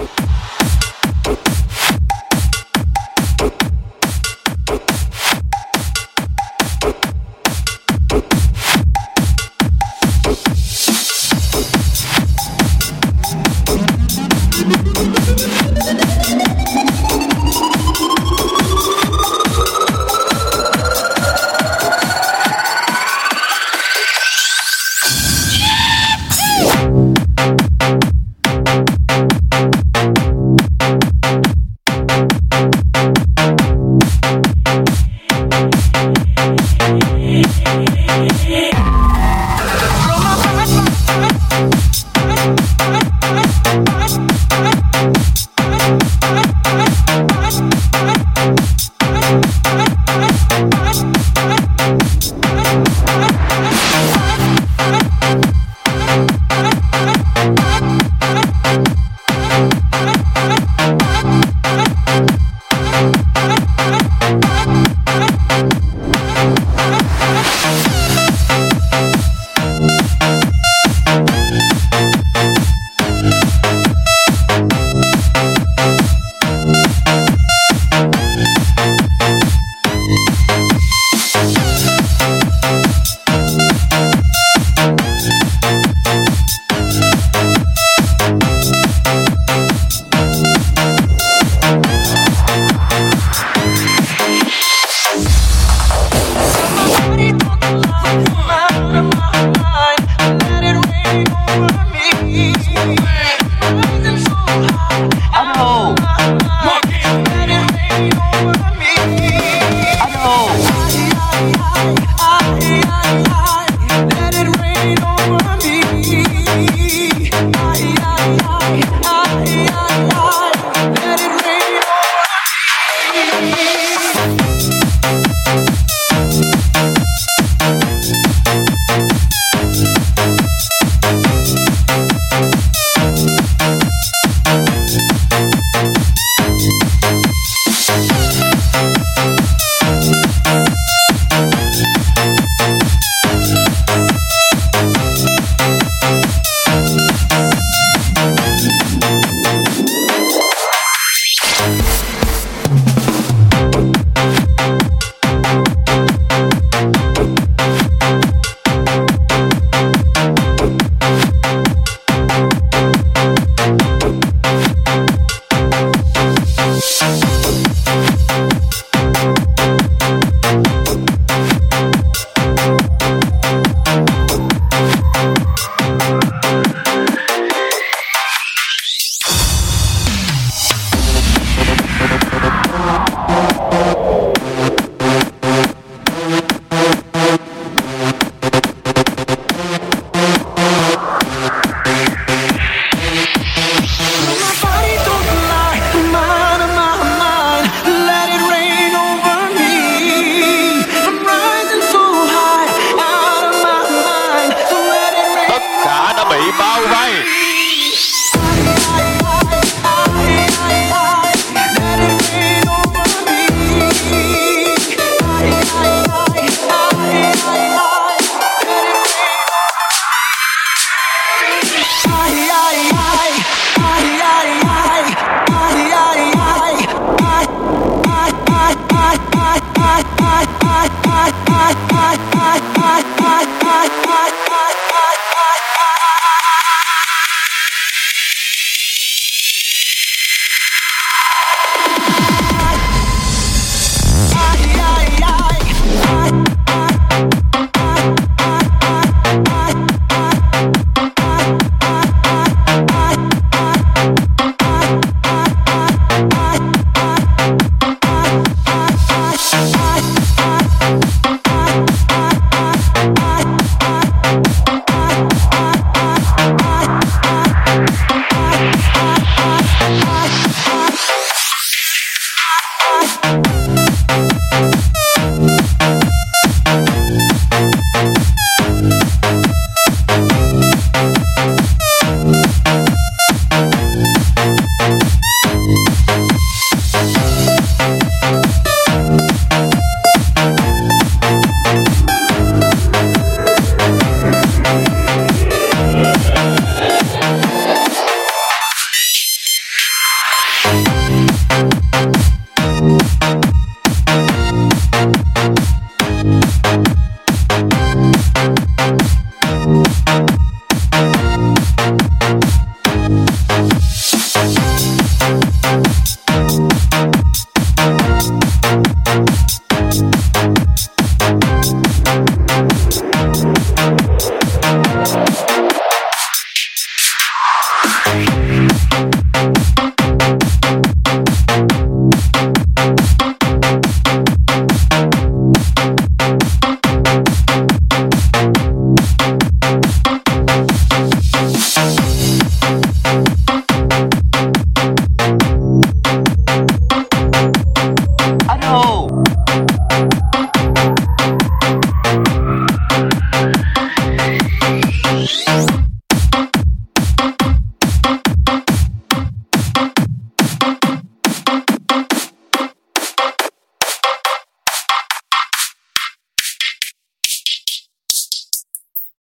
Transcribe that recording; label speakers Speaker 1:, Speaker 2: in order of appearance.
Speaker 1: you. 没包围。I, I, I.